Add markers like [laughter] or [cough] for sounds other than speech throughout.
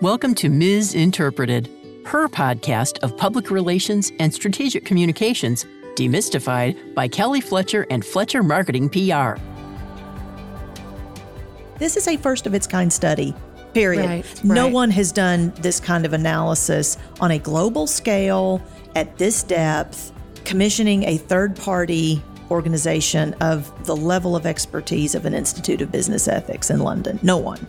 Welcome to Ms. Interpreted, her podcast of public relations and strategic communications, demystified by Kelly Fletcher and Fletcher Marketing PR. This is a first of its kind study, period. Right, No right. one has done this kind of analysis on a global scale at this depth, commissioning a third party organization of the level of expertise of an Institute of Business Ethics in London. No one.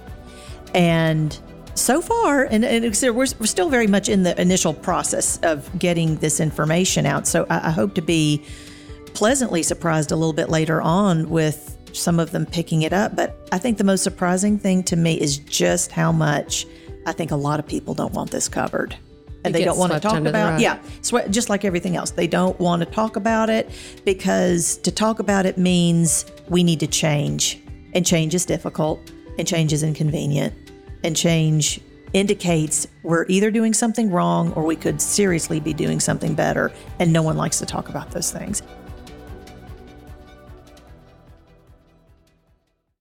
And so far, and, and we're, we're still very much in the initial process of getting this information out. So I, I hope to be pleasantly surprised a little bit later on with some of them picking it up. But I think the most surprising thing to me is just how much I think a lot of people don't want this covered. And It they don't want to talk the about yeah, just like everything else. They don't want to talk about it because to talk about it means we need to change. And change is difficult and change is inconvenient. And change indicates we're either doing something wrong or we could seriously be doing something better. And no one likes to talk about those things.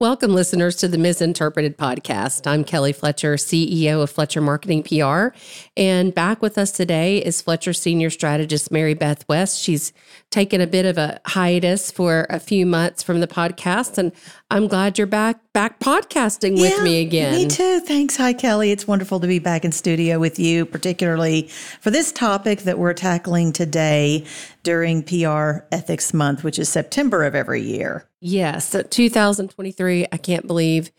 Welcome, listeners, to the MsInterPReted Podcast. I'm Kelly Fletcher, CEO of Fletcher Marketing PR. And back with us today is Fletcher Senior Strategist Mary Beth West. She's taken a bit of a hiatus for a few months from the podcast, and I'm glad you're back back podcasting with Yeah, me again. Me too. Thanks. Hi, Kelly. It's wonderful to be back in studio with you, particularly for this topic that we're tackling today during PR Ethics Month, which is September of every year. Yes, so 2023. I can't believe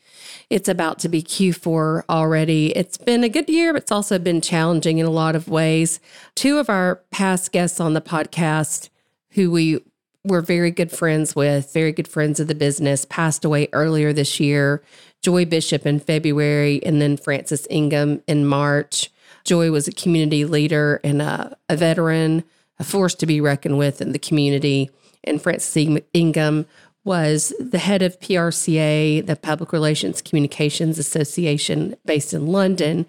it's about to be Q4 already. It's been a good year, but it's also been challenging in a lot of ways. Two of our past guests on the podcast, who we were very good friends with, very good friends of the business, passed away earlier this year. Joy Bishop in February, and then Francis Ingham in March. Joy was a community leader and a, a veteran, a force to be reckoned with in the community. And Francis Ing- Ingham was the head of PRCA, the Public Relations Communications Association based in London.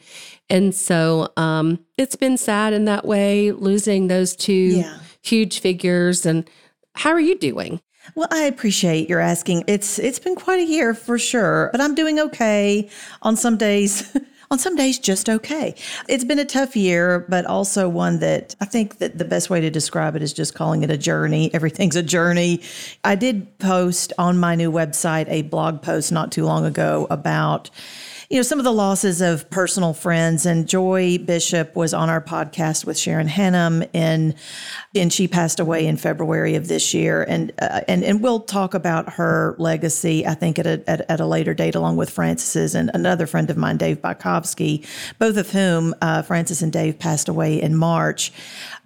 And so um, it's been sad in that way, losing those two Yeah. huge figures. And how are you doing? Well, I appreciate your asking. It's it's been quite a year for sure, but I'm doing okay. On some days, [laughs] on some days just okay. It's been a tough year, but also one that I think that the best way to describe it is just calling it a journey. Everything's a journey. I did post on my new website a blog post not too long ago about you know, some of the losses of personal friends. And Joy Bishop was on our podcast with Sharon Hannum, and and she passed away in February of this year. And uh, and and we'll talk about her legacy, I think, at a at, at a later date, along with Francis's and another friend of mine, Dave Bakovsky, both of whom uh, Francis and Dave passed away in March.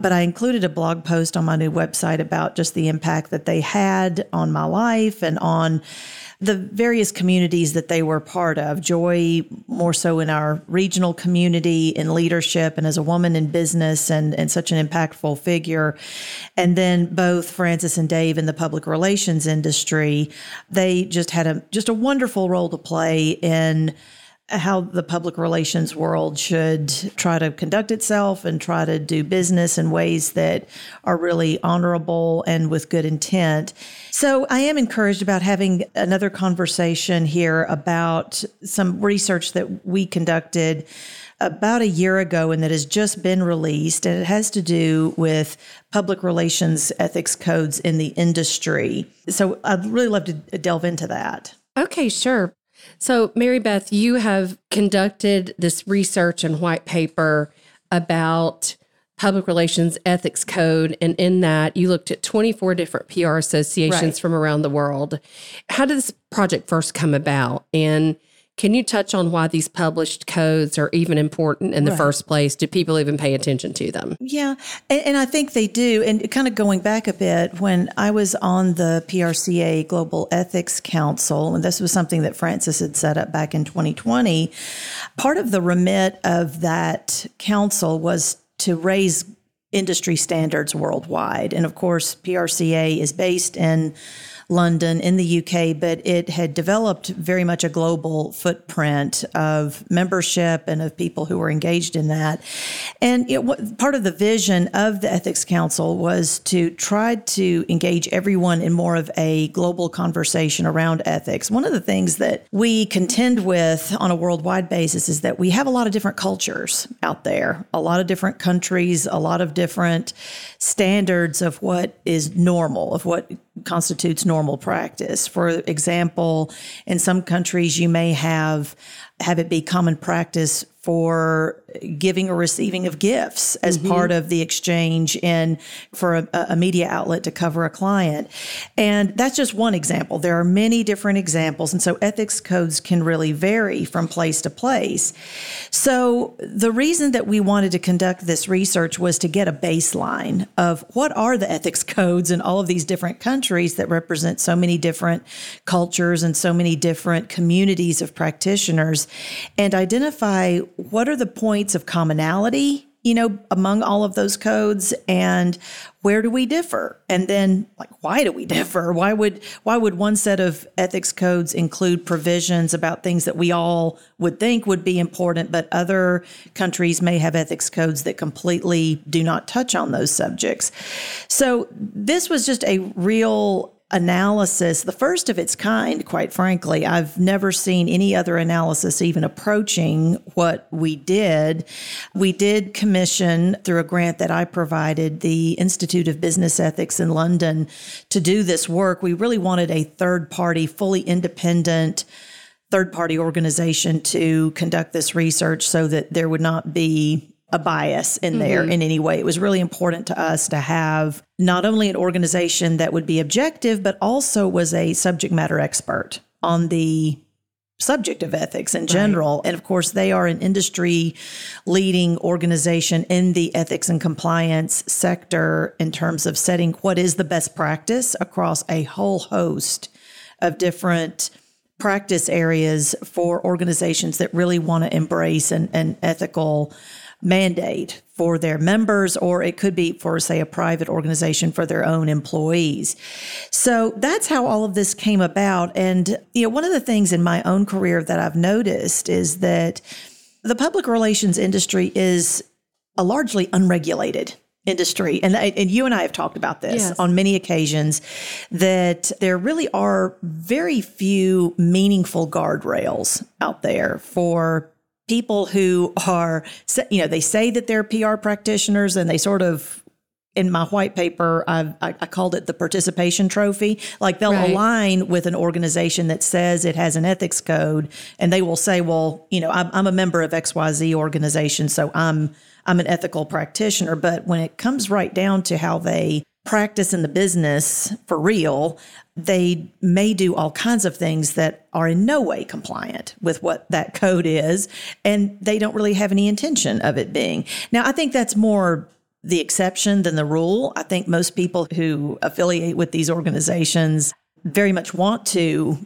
But I included a blog post on my new website about just the impact that they had on my life and on the various communities that they were part of. Joy, more so in our regional community, in leadership, and as a woman in business, and, and such an impactful figure. And then both Francis and Dave in the public relations industry, they just had a just a wonderful role to play in how the public relations world should try to conduct itself and try to do business in ways that are really honorable and with good intent. So I am encouraged about having another conversation here about some research that we conducted about a year ago and that has just been released and it has to do with public relations ethics codes in the industry. So I'd really love to delve into that. Okay, sure. So, Mary Beth, you have conducted this research and white paper about public relations ethics code. And in that, you looked at 24 different PR associations Right. from around the world. How did this project first come about? And can you touch on why these published codes are even important in the Right. first place? Do people even pay attention to them? Yeah, and, and I think they do. And kind of going back a bit, when I was on the PRCA Global Ethics Council, and this was something that Francis had set up back in 2020, part of the remit of that council was to raise industry standards worldwide. And of course, PRCA is based in London in the UK, but it had developed very much a global footprint of membership and of people who were engaged in that. And part of the vision of the Ethics Council was to try to engage everyone in more of a global conversation around ethics. One of the things that we contend with on a worldwide basis is that we have a lot of different cultures out there, a lot of different countries, a lot of different standards of what is normal, of what constitutes normal practice. For example, in some countries, you may have have it be common practice for giving or receiving of gifts as mm-hmm. part of the exchange in for a, a, media outlet to cover a client. And that's just one example. There are many different examples and so ethics codes can really vary from place to place. So the reason that we wanted to conduct this research was to get a baseline of what are the ethics codes in all of these different countries that represent so many different cultures and so many different communities of practitioners and identify what are the points of commonality you know among all of those codes and where do we differ? And then like why do we [laughs] differ? Why would why would one set of ethics codes include provisions about things that we all would think would be important but other countries may have ethics codes that completely do not touch on those subjects? So this was just a real analysis, the first of its kind, quite frankly. I've never seen any other analysis even approaching what we did. We did commission, through a grant that I provided, the Institute of Business Ethics in London to do this work. We really wanted a third party, fully independent, third party organization to conduct this research so that there would not be a bias in there mm-hmm. in any way. It was really important to us to have not only an organization that would be objective, but also was a subject matter expert on the subject of ethics in general. Right. And of course, they are an industry leading organization in the ethics and compliance sector in terms of setting what is the best practice across a whole host of different practice areas for organizations that really want to embrace an, an ethical mandate for their members, or it could be for, say, a private organization for their own employees. So that's how all of this came about. And, you know, one of the things in my own career that I've noticed is that the public relations industry is a largely unregulated industry and and you and I have talked about this yes. on many occasions that there really are very few meaningful guardrails out there for people who are, you know, they say that they're PR practitioners and they sort of, in my white paper, I, I, I called it the participation trophy. Like they'll right. align with an organization that says it has an ethics code, and they will say, "Well, you know, I'm, I'm a member of XYZ organization, so I'm I'm an ethical practitioner." But when it comes right down to how they practice in the business for real, they may do all kinds of things that are in no way compliant with what that code is, and they don't really have any intention of it being. Now, I think that's more the exception than the rule. I think most people who affiliate with these organizations very much want to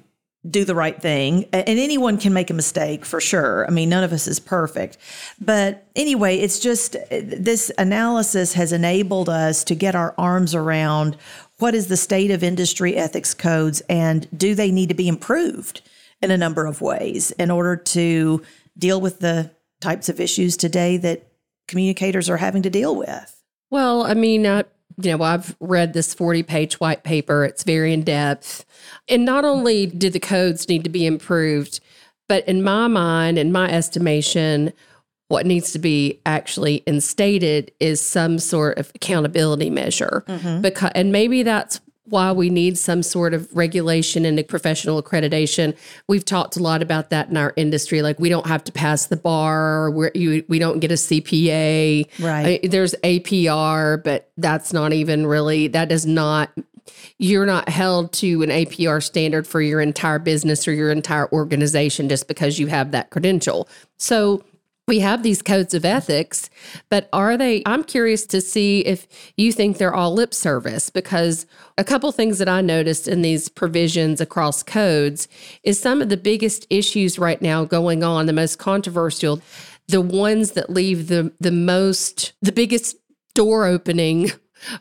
do the right thing. And anyone can make a mistake for sure. I mean, none of us is perfect. But anyway, it's just this analysis has enabled us to get our arms around what is the state of industry ethics codes and do they need to be improved in a number of ways in order to deal with the types of issues today that communicators are having to deal with? Well, I mean, uh, you know, I've read this 40 page white paper. It's very in depth. And not only do the codes need to be improved, but in my mind, in my estimation, what needs to be actually instated is some sort of accountability measure. Mm-hmm. Because and maybe that's why we need some sort of regulation and professional accreditation. We've talked a lot about that in our industry. Like we don't have to pass the bar, or you, we don't get a CPA. Right. I, there's APR, but that's not even really, that does not, you're not held to an APR standard for your entire business or your entire organization just because you have that credential. So we have these codes of ethics, but are they? I'm curious to see if you think they're all lip service because a couple things that I noticed in these provisions across codes is some of the biggest issues right now going on, the most controversial, the ones that leave the the most the biggest door opening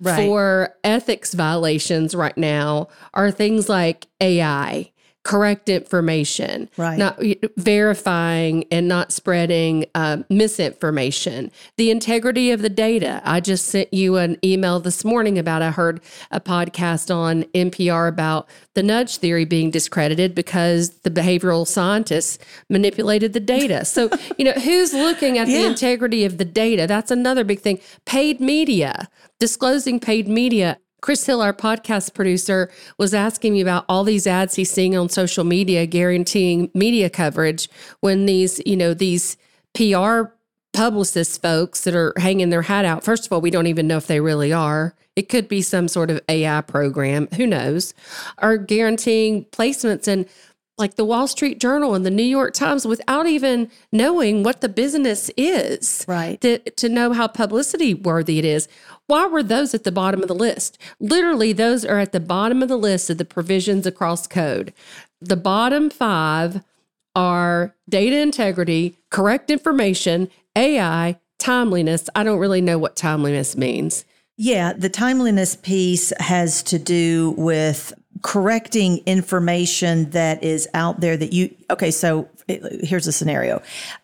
Right. for ethics violations right now are things like AI, correct information, Right. not verifying and not spreading uh, misinformation, the integrity of the data. I just sent you an email this morning about I heard a podcast on NPR about the nudge theory being discredited because the behavioral scientists manipulated the data. So, you know, who's looking at the integrity of the data? That's another big thing. Paid media, disclosing paid media. Chris Hill, our podcast producer, was asking me about all these ads he's seeing on social media guaranteeing media coverage when these, you know, these PR publicist folks that are hanging their hat out. First of all, we don't even know if they really are. It could be some sort of AI program, who knows, are guaranteeing placements in like the Wall Street Journal and the New York Times without even knowing what the business is. Right. To, to know how publicity worthy it is. Why were those at the bottom of the list? Literally, those are at the bottom of the list of the provisions across code. The bottom five are data integrity, correct information, AI, timeliness. I don't really know what timeliness means. Yeah, the timeliness piece has to do with correcting information that is out there that you, okay, so eh, here's a scenario.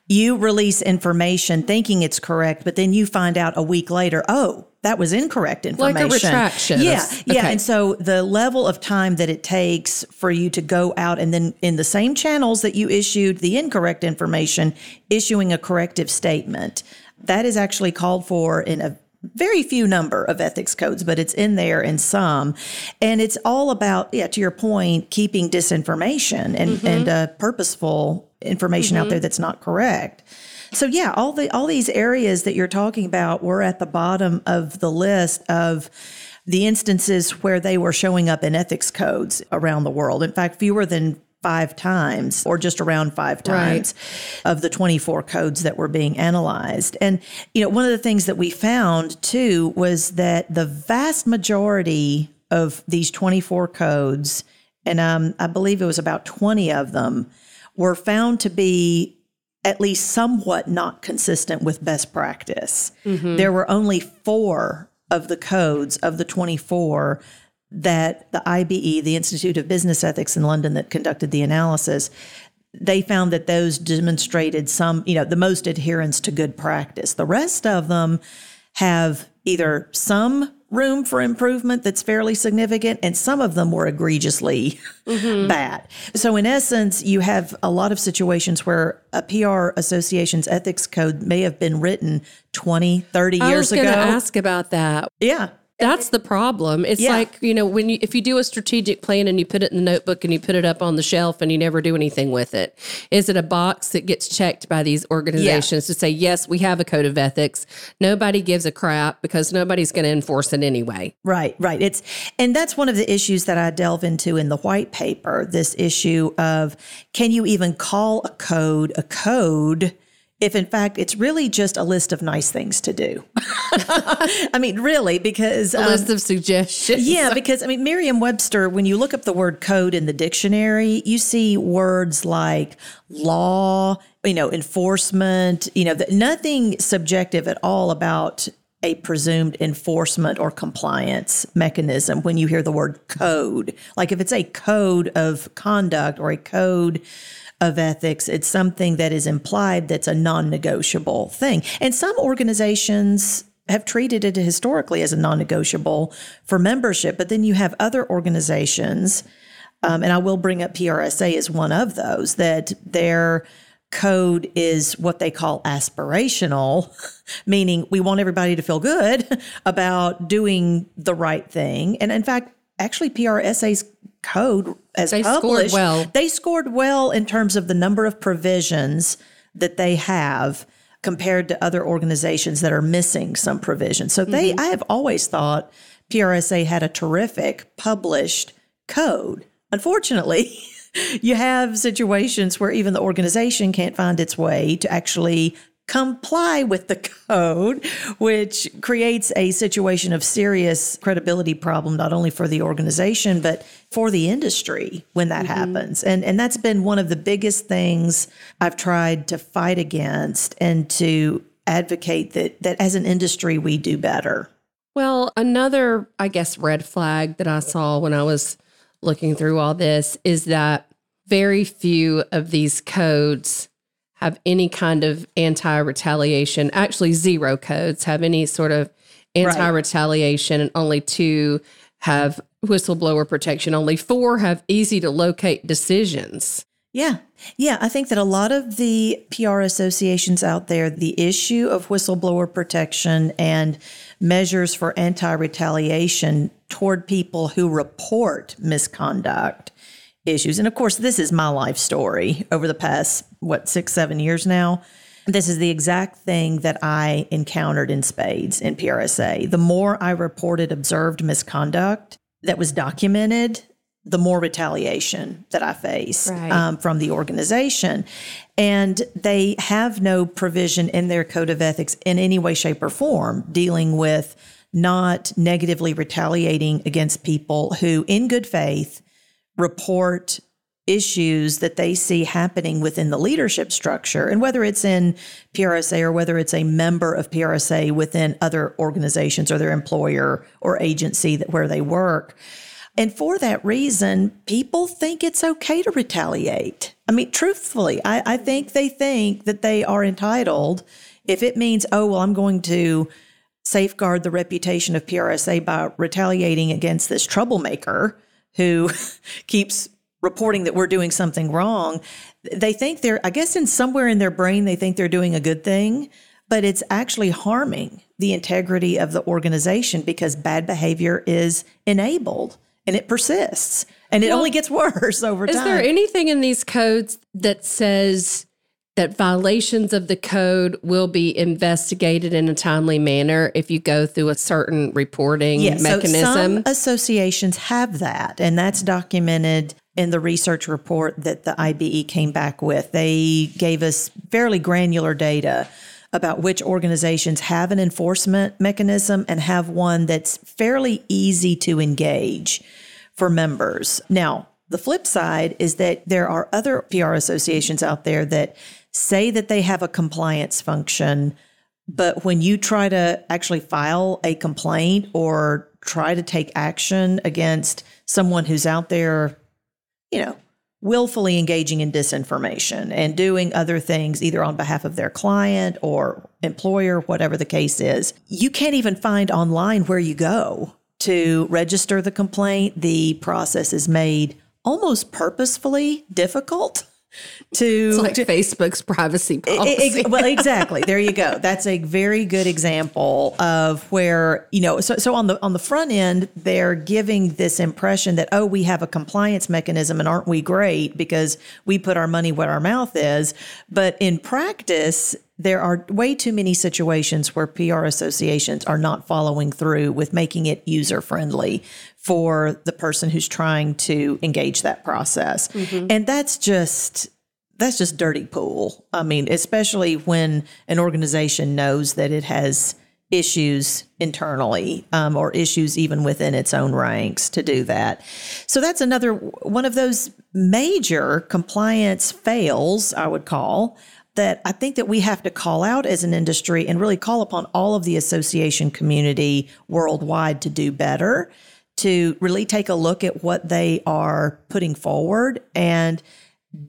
You release information thinking it's correct, but then you find out a week later, oh, that was incorrect information Like a retraction. Yeah, yeah. Okay. And so the level of time that it takes for you to go out and then in the same channels that you issued the incorrect information, issuing a corrective statement, that is actually called for in a very few number of ethics codes, but it's in there in some. And it's all about, yeah, to your point, keeping disinformation and, and uh, purposeful information out there that's not correct. So yeah, all the all these areas that you're talking about were at the bottom of the list of the instances where they were showing up in ethics codes around the world. In fact, fewer than five times or just around five times of the 24 codes that were being analyzed. And you know, one of the things that we found too was that the vast majority of these 24 codes and um, I believe it was about 20 of them were found to be at least somewhat not consistent with best practice. There were only four of the codes of the 24 that the IBE, the Institute of Business Ethics in London, that conducted the analysis, they found that those demonstrated some, you know, the most adherence to good practice. The rest of them have either some room for improvement that's fairly significant, and some of them were egregiously [laughs] mm-hmm. bad. So, in essence, you have a lot of situations where a PR association's ethics code may have been written 20, 30 I years was going ago. to ask about that. yeah. That's the problem. It's Yeah. like, you know, when you if you do a strategic plan and you put it in the notebook and you put it up on the shelf and you never do anything with it. Is it a box that gets checked by these organizations to say, yes, we have a code of ethics. Nobody gives a crap because nobody's going to enforce it anyway. Right, right. It's and that's one of the issues that I delve into in the white paper, this issue of can you even call a code a code if in fact it's really just a list of nice things to do. [laughs] I mean, really because A um, list of suggestions. yeah, because I mean, Merriam Webster, when you look up the word code in the dictionary, you see words like law, you know, enforcement, you know, nothing subjective at all about a presumed enforcement or compliance mechanism when you hear the word code. Like if it's a code of conduct or a code of ethics, it's something that is implied that's a non negotiable thing. And some organizations have treated it historically as a non negotiable for membership, but then you have other organizations, um, and I will bring up PRSA as one of those, that their code is what they call aspirational, [laughs] meaning we want everybody to feel good [laughs] about doing the right thing. And in fact, actually, PRSA's code as They scored published, well. they scored well in terms of the number of provisions that they have compared to other organizations that are missing some provisions. So they mm-hmm. I have always thought PRSA had a terrific published code. Unfortunately, [laughs] [laughs] you have situations where even the organization can't find its way to actually comply with the [laughs] code, which creates a situation of serious credibility problem, not only for the organization, but for the industry when that mm-hmm. happens. And, and that's been one of the biggest things I've tried to fight against and to advocate that, that as an industry, we do better. Well, another, I guess, red flag that I saw when I was looking through all this is that very few of these codes have any kind of anti retaliation. Actually, zero codes have any sort of anti retaliation, and only two have whistleblower protection. Only four have easy to locate decisions. Yeah. Yeah. I think that a lot of the PR associations out there, the issue of whistleblower protection and measures for anti retaliation toward people who report misconduct issues. And of course, this is my life story over the past, what, six, seven years now. This is the exact thing that I encountered in spades in PRSA. The more I reported observed misconduct that was documented, the more retaliation that I face right. um, from the organization. And they have no provision in their code of ethics in any way, shape, or form dealing with not negatively retaliating against people who, in good faith, report issues that they see happening within the leadership structure. And whether it's in PRSA or whether it's a member of PRSA within other organizations or their employer or agency that where they work and for that reason, people think it's okay to retaliate. I mean, truthfully, I, I think they think that they are entitled if it means, oh, well, I'm going to safeguard the reputation of PRSA by retaliating against this troublemaker who [laughs] keeps reporting that we're doing something wrong. They think they're, I guess, in somewhere in their brain, they think they're doing a good thing, but it's actually harming the integrity of the organization because bad behavior is enabled and it persists and it well, only gets worse [laughs] over time. Is there anything in these codes that says that violations of the code will be investigated in a timely manner if you go through a certain reporting yes, mechanism? So some associations have that, and that's documented in the research report that the IBE came back with. They gave us fairly granular data about which organizations have an enforcement mechanism and have one that's fairly easy to engage for members. Now, the flip side is that there are other PR associations out there that say that they have a compliance function, but when you try to actually file a complaint or try to take action against someone who's out there, you know, willfully engaging in disinformation and doing other things either on behalf of their client or employer, whatever the case is. You can't even find online where you go to register the complaint. The process is made almost purposefully difficult to, it's like to Facebook's privacy policy. It, it, well, [laughs] exactly. there you go. That's a very good example of where you know. So, so on the on the front end, they're giving this impression that oh, we have a compliance mechanism, and aren't we great because we put our money where our mouth is. But in practice, there are way too many situations where PR associations are not following through with making it user friendly for the person who's trying to engage that process. Mm-hmm. And that's just that's just dirty pool. I mean, especially when an organization knows that it has issues internally um, or issues even within its own ranks to do that. So that's another one of those major compliance fails, I would call, that I think that we have to call out as an industry and really call upon all of the association community worldwide to do better to really take a look at what they are putting forward and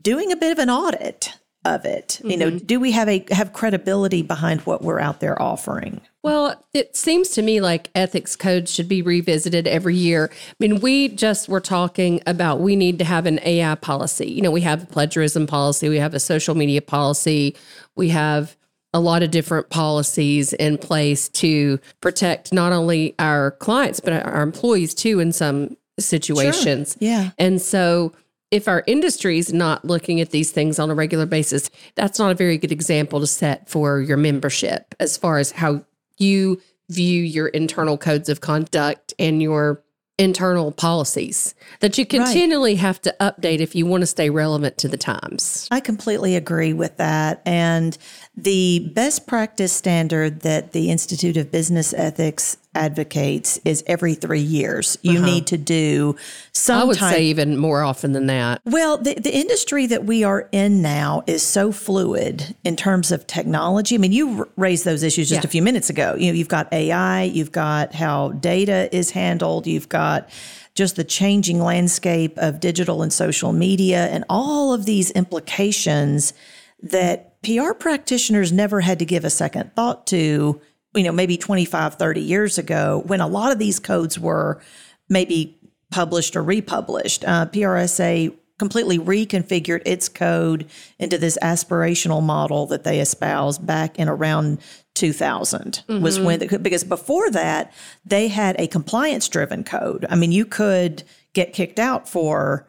doing a bit of an audit of it. Mm-hmm. You know, mm-hmm. do we have a have credibility behind what we're out there offering? Well, it seems to me like ethics codes should be revisited every year. I mean, we just were talking about we need to have an AI policy. You know, we have a plagiarism policy, we have a social media policy, we have a lot of different policies in place to protect not only our clients but our employees too in some situations. Sure. Yeah. And so if our industry is not looking at these things on a regular basis, that's not a very good example to set for your membership as far as how you view your internal codes of conduct and your internal policies that you continually right. have to update if you want to stay relevant to the times. I completely agree with that. And the best practice standard that the Institute of Business Ethics advocates is every three years. You uh-huh. need to do some I would type- say even more often than that. well, the, the industry that we are in now is so fluid in terms of technology. I mean, you raised those issues just Yeah. a few minutes ago. You know, you've got AI, you've got how data is handled, you've got just the changing landscape of digital and social media, and all of these implications that PR practitioners never had to give a second thought to, you know, maybe 25, 30 years ago when a lot of these codes were maybe published or republished. Uh, PRSA completely reconfigured its code into this aspirational model that they espoused back in around 2000 was when the, because before that they had a compliance driven code. I mean, you could get kicked out for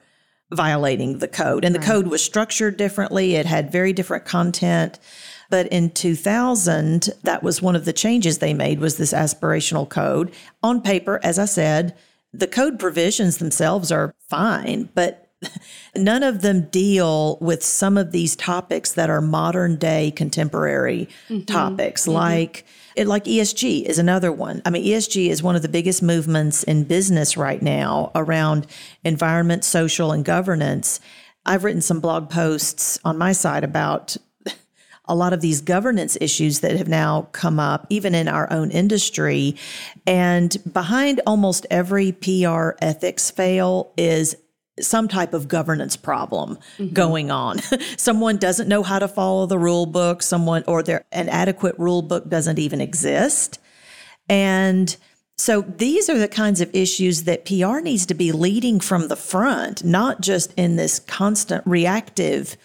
violating the code and the code was structured differently. It had very different content. But in 2000, that was one of the changes they made was this aspirational code. On paper, as I said, the code provisions themselves are fine, but [laughs] none of them deal with some of these topics that are modern day contemporary mm-hmm. topics mm-hmm. like it, like ESG is another one. I mean ESG is one of the biggest movements in business right now around environment, social and governance. I've written some blog posts on my side about [laughs] a lot of these governance issues that have now come up, even in our own industry. And behind almost every PR ethics fail is some type of governance problem going on. [laughs] someone doesn't know how to follow the rule book, someone or there an adequate rule book doesn't even exist. And so these are the kinds of issues that PR needs to be leading from the front, not just in this constant reactive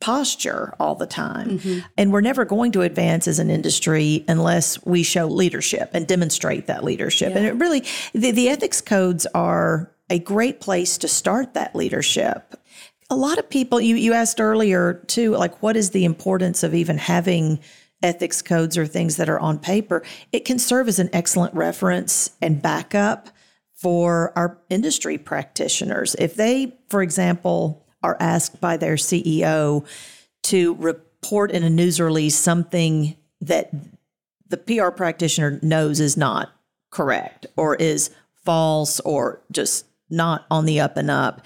posture all the time. Mm-hmm. And we're never going to advance as an industry unless we show leadership and demonstrate that leadership. And it really, the, the ethics codes are a great place to start that leadership. A lot of people, you, you asked earlier too, like, what is the importance of even having ethics codes or things that are on paper? It can serve as an excellent reference and backup for our industry practitioners. If they, for example, are asked by their CEO to report in a news release something that the PR practitioner knows is not correct or is false or just not on the up and up.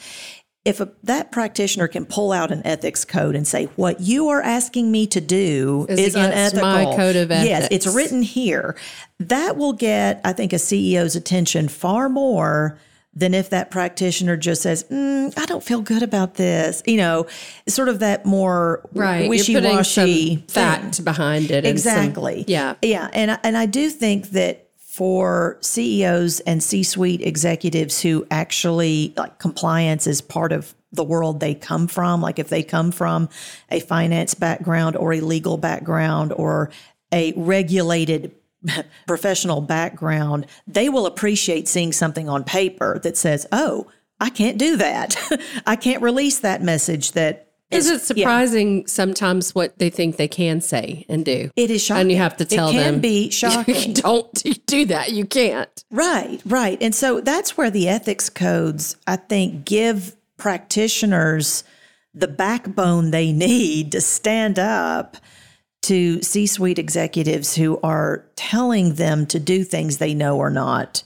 If a, that practitioner can pull out an ethics code and say, "What you are asking me to do Is is, unethical," my code of yes, it's written here. That will get, I think, a CEO's attention far more than if that practitioner just says, mm, "I don't feel good about this." You know, sort of that more Right. wishy You're putting washy some fact behind it. and some- Exactly. yeah. Yeah. And and I do think that for CEOs and C-suite executives who actually like compliance is part of the world they come from, like if they come from a finance background or a legal background or a regulated [laughs] professional background, they will appreciate seeing something on paper that says, "Oh, I can't do that. [laughs] I can't release that message that Is it surprising sometimes what they think they can say and do? It is shocking. And you have to tell them. it can them. be [laughs] shocking. Don't do that. You can't. Right, right. And so that's where the ethics codes, I think, give practitioners the backbone they need to stand up to C suite executives who are telling them to do things they know are not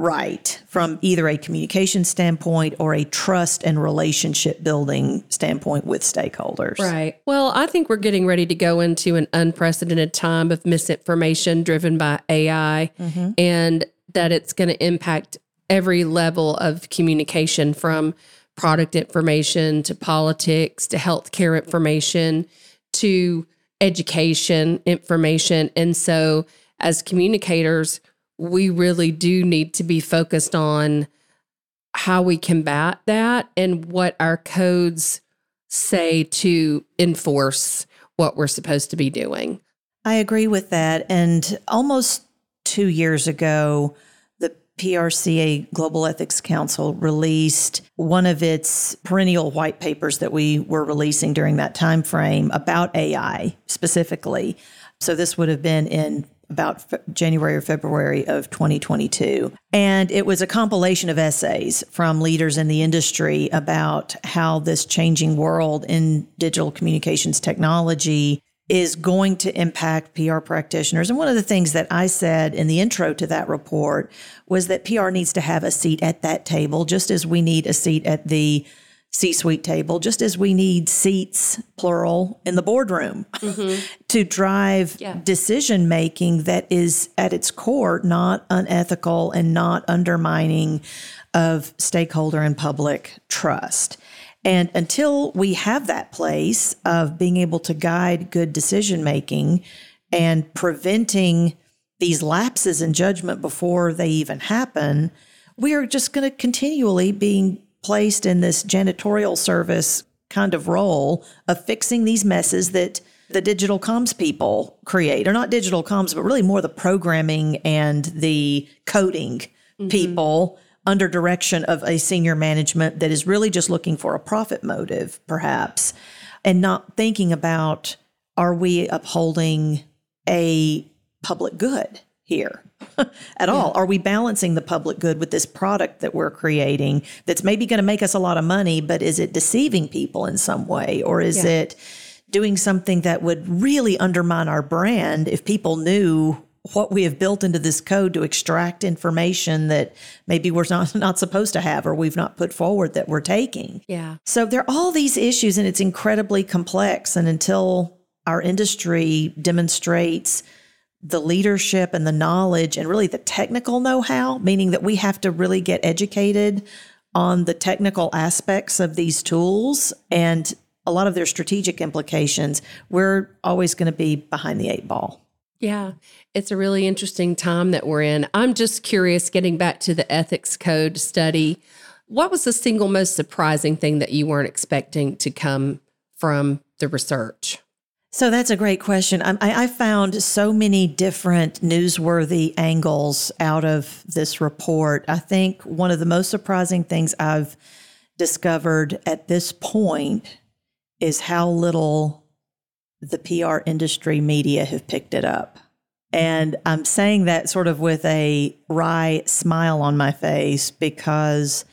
right from either a communication standpoint or a trust and relationship building standpoint with stakeholders. Right. Well, I think we're getting ready to go into an unprecedented time of misinformation driven by AI mm-hmm. and that it's going to impact every level of communication from product information to politics to healthcare information to education information. And so, as communicators, we really do need to be focused on how we combat that and what our codes say to enforce what we're supposed to be doing. I agree with that. And almost two years ago, the PRCA Global Ethics Council released one of its perennial white papers that we were releasing during that time frame about AI specifically. So this would have been in about Fe- January or February of 2022. And it was a compilation of essays from leaders in the industry about how this changing world in digital communications technology is going to impact PR practitioners. And one of the things that I said in the intro to that report was that PR needs to have a seat at that table, just as we need a seat at the C suite table, just as we need seats, plural, in the boardroom mm-hmm. to drive yeah. decision making that is at its core not unethical and not undermining of stakeholder and public trust. And until we have that place of being able to guide good decision making and preventing these lapses in judgment before they even happen, we are just going to continually being placed in this janitorial service kind of role of fixing these messes that the digital comms people create, or not digital comms, but really more the programming and the coding mm-hmm. people under direction of a senior management that is really just looking for a profit motive, perhaps, and not thinking about are we upholding a public good here [laughs] at yeah. all? Are we balancing the public good with this product that we're creating that's maybe going to make us a lot of money, but is it deceiving people in some way? Or is yeah. it doing something that would really undermine our brand if people knew what we have built into this code to extract information that maybe we're not, [laughs] not supposed to have or we've not put forward that we're taking. Yeah. So there are all these issues and it's incredibly complex. And until our industry demonstrates the leadership and the knowledge and really the technical know how, meaning that we have to really get educated on the technical aspects of these tools and a lot of their strategic implications, we're always going to be behind the eight ball. Yeah, it's a really interesting time that we're in. I'm just curious, getting back to the ethics code study, what was the single most surprising thing that you weren't expecting to come from the research? So that's a great question. Um, I, I, found so many different newsworthy angles out of this report. I think one of the most surprising things I've discovered at this point is how little the PR industry media have picked it up. And I'm saying that sort of with a wry smile on my face because,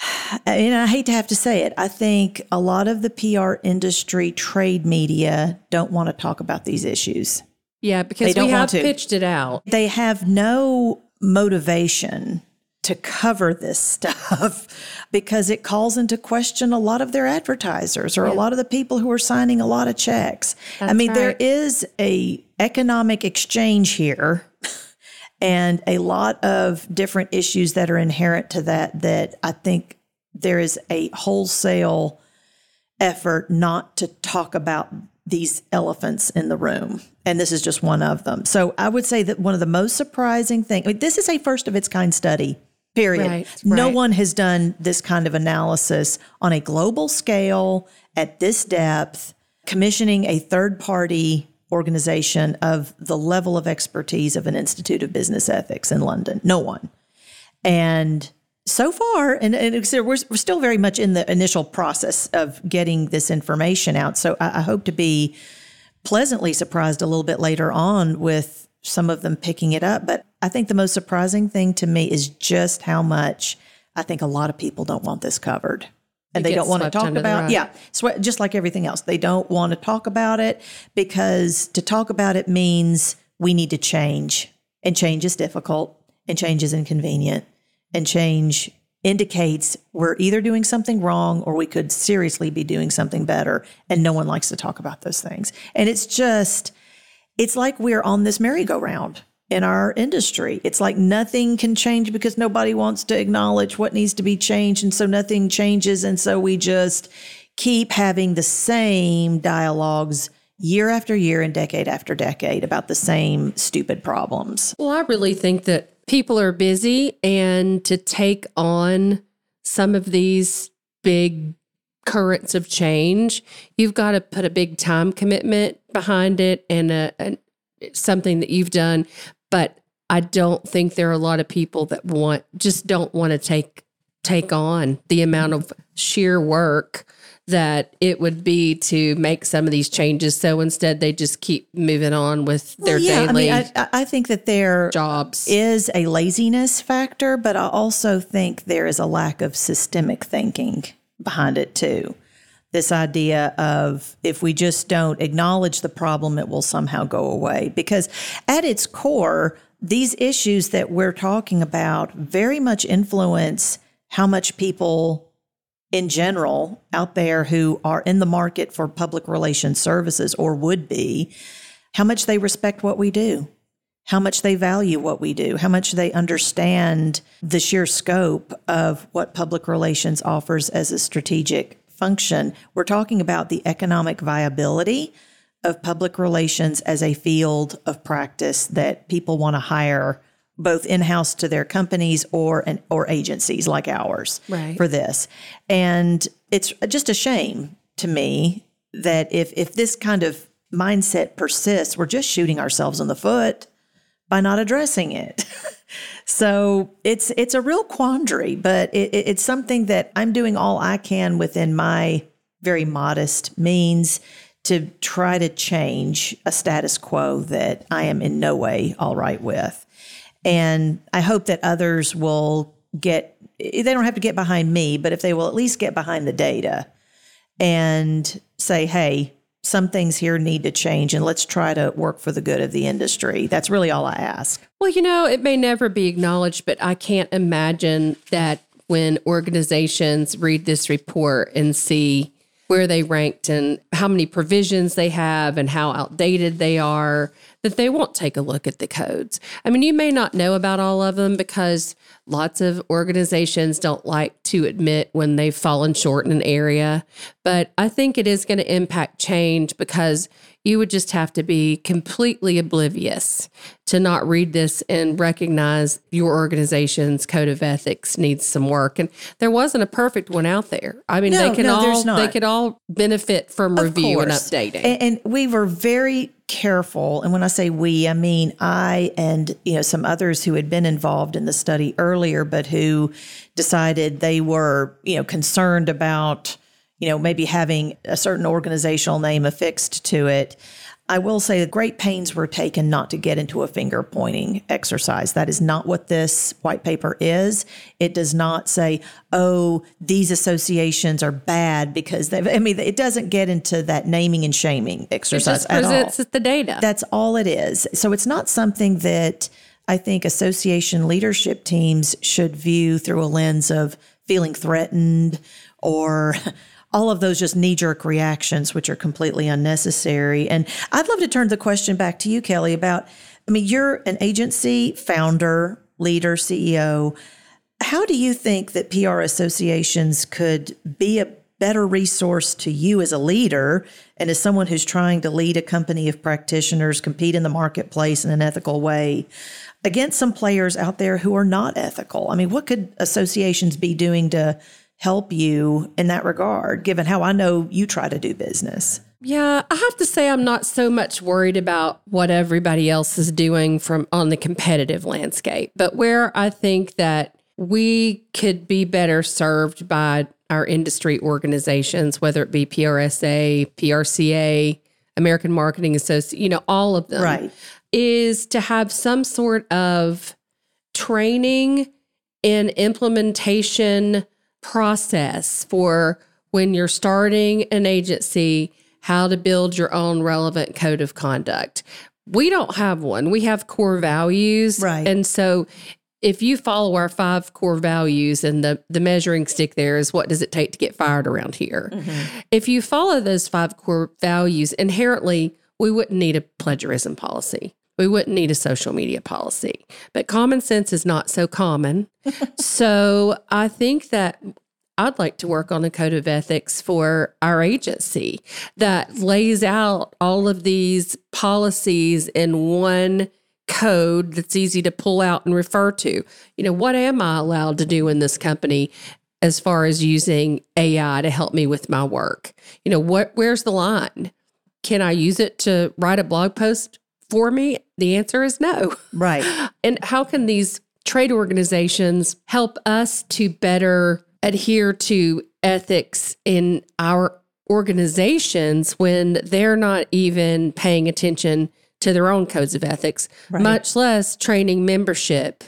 [sighs] and I hate to have to say it, I think a lot of the PR industry trade media don't want to talk about these issues. Yeah, because they don't we have pitched it out. They have no motivation to cover this [laughs] stuff because it calls into question a lot of their advertisers or yeah. a lot of the people who are signing a lot of checks. That's I mean, right. there is a economic exchange here and a lot of different issues that are inherent to that that I think there is a wholesale effort not to talk about these elephants in the room. And this is just one of them. So I would say that one of the most surprising things, I mean, this is a first of its kind study period. Right, no one has done this kind of analysis on a global scale at this depth, commissioning a third party organization of the level of expertise of an Institute of Business Ethics in London. No one. And so far, and, and we're, we're still very much in the initial process of getting this information out. So I, I hope to be pleasantly surprised a little bit later on with some of them picking it up. But I think the most surprising thing to me is just how much I think a lot of people don't want this covered. And they don't want to talk about yeah, just like everything else. They don't want to talk about it because to talk about it means we need to change. And change is difficult and change is inconvenient. And change indicates we're either doing something wrong or we could seriously be doing something better. And no one likes to talk about those things. And it's just it's like we're on this merry-go-round in our industry. It's like nothing can change because nobody wants to acknowledge what needs to be changed. And so nothing changes. And so we just keep having the same dialogues year after year and decade after decade about the same stupid problems. Well, I really think that people are busy and to take on some of these big currents of change, you've got to put a big time commitment behind it and a, a, something that you've done. But I don't think there are a lot of people that want just don't want to take take on the amount of sheer work that it would be to make some of these changes. So instead, they just keep moving on with their well, yeah, daily. I mean, I, I think that there jobs is a laziness factor, but I also think there is a lack of systemic thinking behind it too. This idea of if we just don't acknowledge the problem, it will somehow go away. Because at its core, these issues that we're talking about very much influence how much people in general out there who are in the market for public relations services or would be, how much they respect what we do, how much they value what we do, how much they understand the sheer scope of what public relations offers as a strategic function. We're talking about the economic viability of public relations as a field of practice that people want to hire both in-house to their companies or an, or agencies like ours right. for this. And it's just a shame to me that if if this kind of mindset persists, we're just shooting ourselves in the foot by not addressing it. [laughs] so it's it's a real quandary, but it, it's something that I'm doing all I can within my very modest means to try to change a status quo that I am in no way all right with. And I hope that others will get, they don't have to get behind me, but if they will at least get behind the data and say, hey, some things here need to change and let's try to work for the good of the industry. That's really all I ask. Well, you know, it may never be acknowledged, but I can't imagine that when organizations read this report and see where they ranked and how many provisions they have and how outdated they are, that they won't take a look at the codes. I mean, you may not know about all of them because lots of organizations don't like to admit when they've fallen short in an area, but I think it is going to impact change because you would just have to be completely oblivious to not read this and recognize your organization's code of ethics needs some work. And there wasn't a perfect one out there. I mean, no, they can no, all they could all benefit from of review course. and updating. And, and we were very careful. And when I say we, I mean I and you know some others who had been involved in the study earlier, but who decided they were you know concerned about you know, maybe having a certain organizational name affixed to it. I will say that great pains were taken not to get into a finger pointing exercise. That is not what this white paper is. It does not say, oh, these associations are bad because they I mean, it doesn't get into that naming and shaming exercise it just presents at all. the data. That's all it is. So it's not something that I think association leadership teams should view through a lens of feeling threatened or all of those just knee jerk reactions, which are completely unnecessary. And I'd love to turn the question back to you, Kelly, about I mean, you're an agency founder, leader, CEO. How do you think that PR associations could be a better resource to you as a leader and as someone who's trying to lead a company of practitioners, compete in the marketplace in an ethical way against some players out there who are not ethical? I mean, what could associations be doing to help you in that regard, given how I know you try to do business? Yeah, I have to say I'm not so much worried about what everybody else is doing from on the competitive landscape, but where I think that we could be better served by our industry organizations, whether it be PRSA, PRCA, American Marketing Association, you know, all of them, right. is to have some sort of training in implementation process for when you're starting an agency, how to build your own relevant code of conduct. We don't have one. We have core values. Right. And so if you follow our five core values and the the measuring stick there is what does it take to get fired around here? Mm-hmm. If you follow those five core values, inherently we wouldn't need a plagiarism policy. We wouldn't need a social media policy. But common sense is not so common. [laughs] so I think that I'd like to work on a code of ethics for our agency that lays out all of these policies in one code that's easy to pull out and refer to. You know, what am I allowed to do in this company as far as using AI to help me with my work? You know, what where's the line? Can I use it to write a blog post for me? The answer is no. Right. [laughs] And how can these trade organizations help us to better adhere to ethics in our organizations when they're not even paying attention to their own codes of ethics, right. much less training membership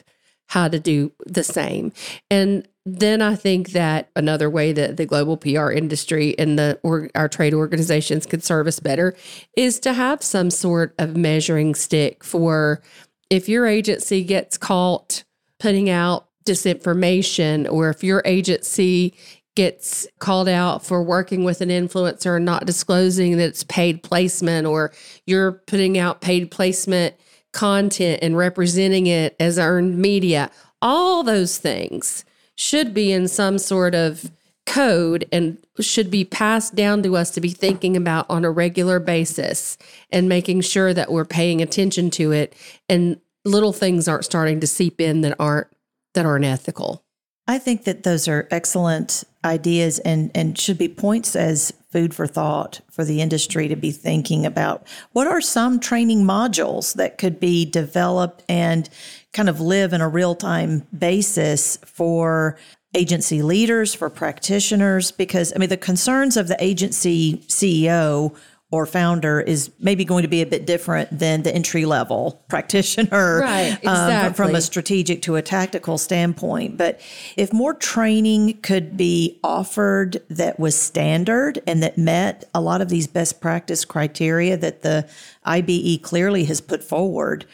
how to do the same. And then I think that another way that the global PR industry and the or our trade organizations could serve us better is to have some sort of measuring stick for if your agency gets caught putting out disinformation or if your agency gets called out for working with an influencer and not disclosing that it's paid placement or you're putting out paid placement content and representing it as earned media all those things should be in some sort of code and should be passed down to us to be thinking about on a regular basis and making sure that we're paying attention to it and little things aren't starting to seep in that aren't that aren't ethical. I think that those are excellent ideas and and should be points as food for thought for the industry to be thinking about. What are some training modules that could be developed and kind of live in a real-time basis for agency leaders for practitioners? Because i mean the concerns of the agency ceo or founder is maybe going to be a bit different than the entry level [laughs] practitioner right, exactly. um, from a strategic to a tactical standpoint. But if more training could be offered that was standard and that met a lot of these best practice criteria that the IBE clearly has put forward,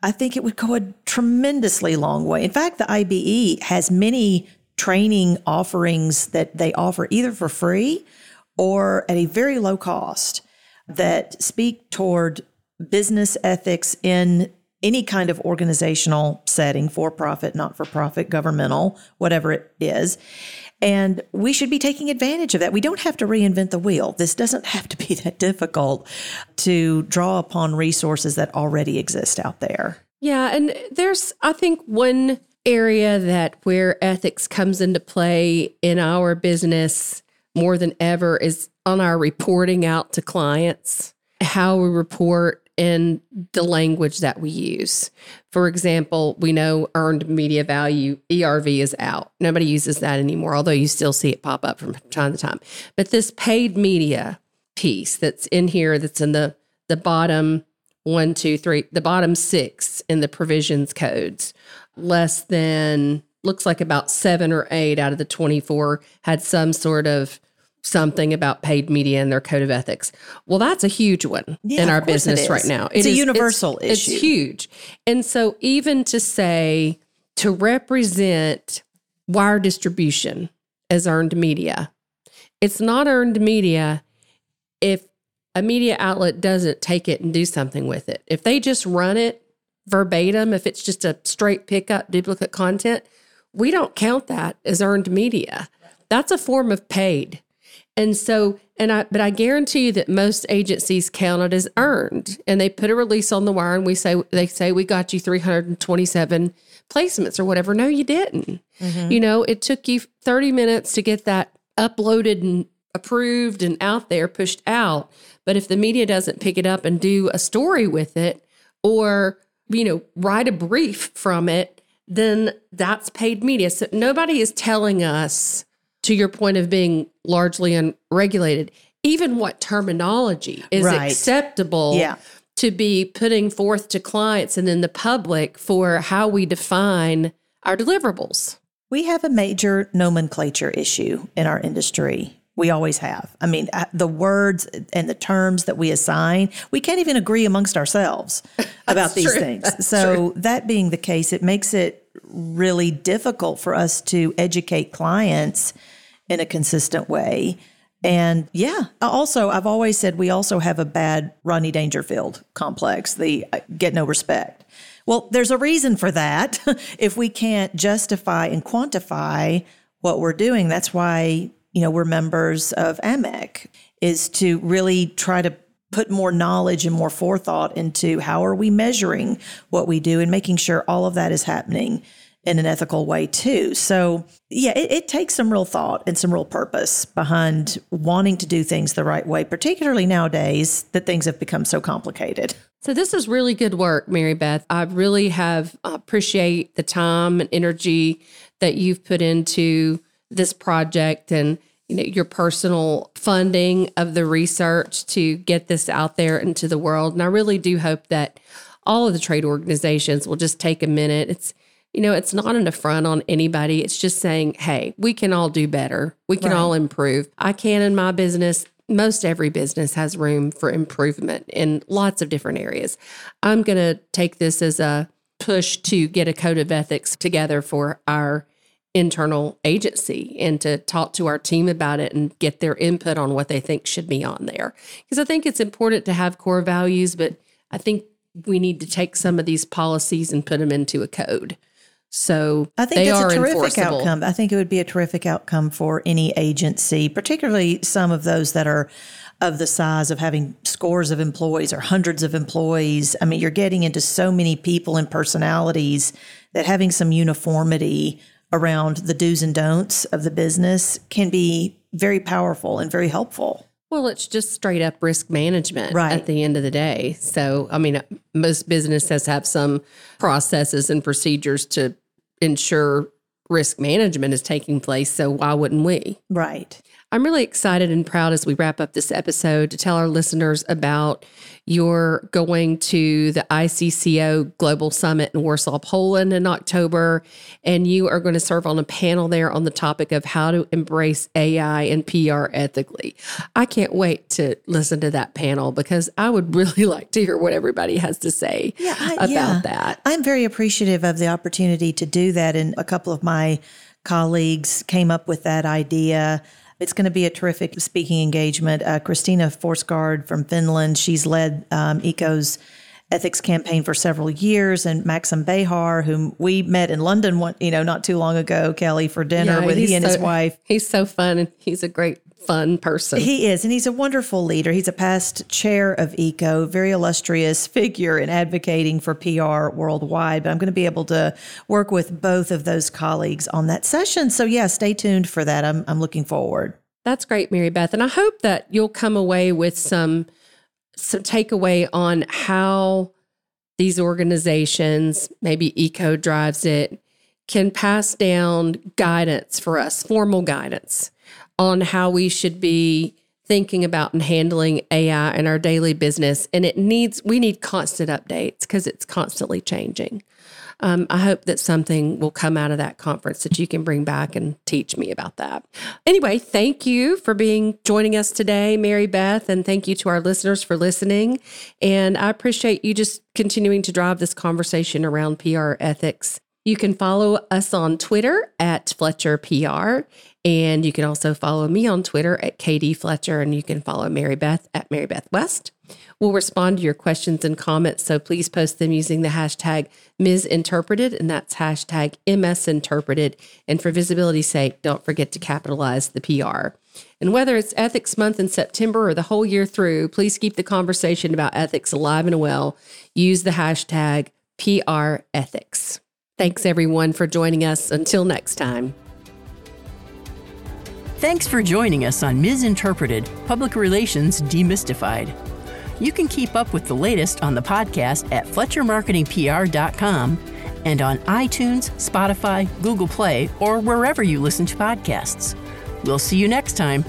I think it would go a tremendously long way. In fact, the IBE has many training offerings that they offer either for free or at a very low cost that speak toward business ethics in any kind of organizational setting, for profit, not for profit, governmental, whatever it is. And we should be taking advantage of that. We don't have to reinvent the wheel. This doesn't [laughs] have to be that difficult to draw upon resources that already exist out there. Yeah. And there's, I think, one area that where ethics comes into play in our business more than ever is on our reporting out to clients, how we report and the language that we use. For example, we know earned media value, ERV is out. Nobody uses that anymore, although you still see it pop up from time to time. But this paid media piece that's in here, that's in the, the bottom one, two, three, the bottom six in the provisions codes, less than, looks like about seven or eight out of the 24 had some sort of something about paid media and their code of ethics. Well, that's a huge one yeah, in our business right now. It it's is, a universal it's, issue. It's huge. And so even to say to represent wire distribution as earned media, it's not earned media if a media outlet doesn't take it and do something with it. If they just run it verbatim, if it's just a straight pickup duplicate content, we don't count that as earned media. That's a form of paid. And so, and I, but I guarantee you that most agencies count it as earned, and they put a release on the wire, and we say they say we got you 327 placements or whatever. No, you didn't. Mm-hmm. You know, it took you 30 minutes to get that uploaded and approved and out there, pushed out. But if the media doesn't pick it up and do a story with it, or you know, write a brief from it, then that's paid media. So nobody is telling us to your point of being largely unregulated, even what terminology is right. acceptable yeah. to be putting forth to clients and then the public for how we define our deliverables. We have a major nomenclature issue in our industry. We always have. I mean, uh, the words and the terms that we assign, we can't even agree amongst ourselves [laughs] about these true. things. That's so, true. that being the case, it makes it really difficult for us to educate clients in a consistent way. And yeah, also, I've always said we also have a bad Ronnie Dangerfield complex, the uh, get no respect. Well, there's a reason for that. [laughs] if we can't justify and quantify what we're doing, that's why, you know, we're members of AMEC, is to really try to put more knowledge and more forethought into how are we measuring what we do and making sure all of that is happening in an ethical way too. So yeah, it, it, takes some real thought and some real purpose behind wanting to do things the right way, particularly nowadays that things have become so complicated. So this is really good work, Mary Beth. I really have appreciate the time and energy that you've put into this project and you know your personal funding of the research to get this out there into the world. And I really do hope that all of the trade organizations will just take a minute. It's you know, it's not an affront on anybody. It's just saying, hey, we can all do better. We can Right. all improve. I can in my business. Most every business has room for improvement in lots of different areas. I'm going to take this as a push to get a code of ethics together for our internal agency and to talk to our team about it and get their input on what they think should be on there. Because I think it's important to have core values, but I think we need to take some of these policies and put them into a code. So I think they that's are a terrific enforceable. outcome. I think it would be a terrific outcome for any agency, particularly some of those that are of the size of having scores of employees or hundreds of employees. I mean, you're getting into so many people and personalities that having some uniformity around the do's and don'ts of the business can be very powerful and very helpful. Well, it's just straight up risk management Right. at the end of the day. So, I mean, most businesses have some processes and procedures to ensure risk management is taking place. So, why wouldn't we? Right. I'm really excited and proud as we wrap up this episode to tell our listeners about your going to the ICCO Global Summit in Warsaw, Poland in October. And you are going to serve on a panel there on the topic of how to embrace AI and PR ethically. I can't wait to listen to that panel because I would [laughs] really like to hear what everybody has to say I- about yeah. that. I'm very appreciative of the opportunity to do that. And a couple of my colleagues came up with that idea. It's going to be a terrific speaking engagement. Uh, Christina Forsgaard from Finland, she's led um, ICCO's ethics campaign for several years, and Maxim Behar, whom we met in London, one, you know, not too long ago, Kelly, for dinner Yeah, with he and his wife. He's so fun and he's a great, fun person. He is, and he's a wonderful leader. He's a past chair of ICCO, very illustrious figure in advocating for PR worldwide. But I'm going to be able to work with both of those colleagues on that session. So, yeah, stay tuned for that. I'm, I'm looking forward. That's great, Mary Beth. And I hope that you'll come away with some some takeaway on how these organizations, maybe ICCO drives it, can pass down guidance for us, formal guidance on how we should be thinking about and handling AI in our daily business. And it needs we need constant updates because it's constantly changing. Um, I hope that something will come out of that conference that you can bring back and teach me about that. Anyway, thank you for being joining us today, Mary Beth, and thank you to our listeners for listening. And I appreciate you just continuing to drive this conversation around PR ethics. You can follow us on Twitter at Fletcher PR, and you can also follow me on Twitter at KD Fletcher, and you can follow Mary Beth at Mary Beth West. We'll respond to your questions and comments, so please post them using the hashtag MsInterPReted, and that's hashtag MsInterPReted. And for visibility's sake, don't forget to capitalize the PR. And whether it's Ethics Month in September or the whole year through, please keep the conversation about ethics alive and well. Use the hashtag PR Ethics. Thanks, everyone, for joining us. Until next time. Thanks for joining us on MsInterPReted Public Relations Demystified. You can keep up with the latest on the podcast at FletcherMarketingPR.com and on iTunes, Spotify, Google Play, or wherever you listen to podcasts. We'll see you next time.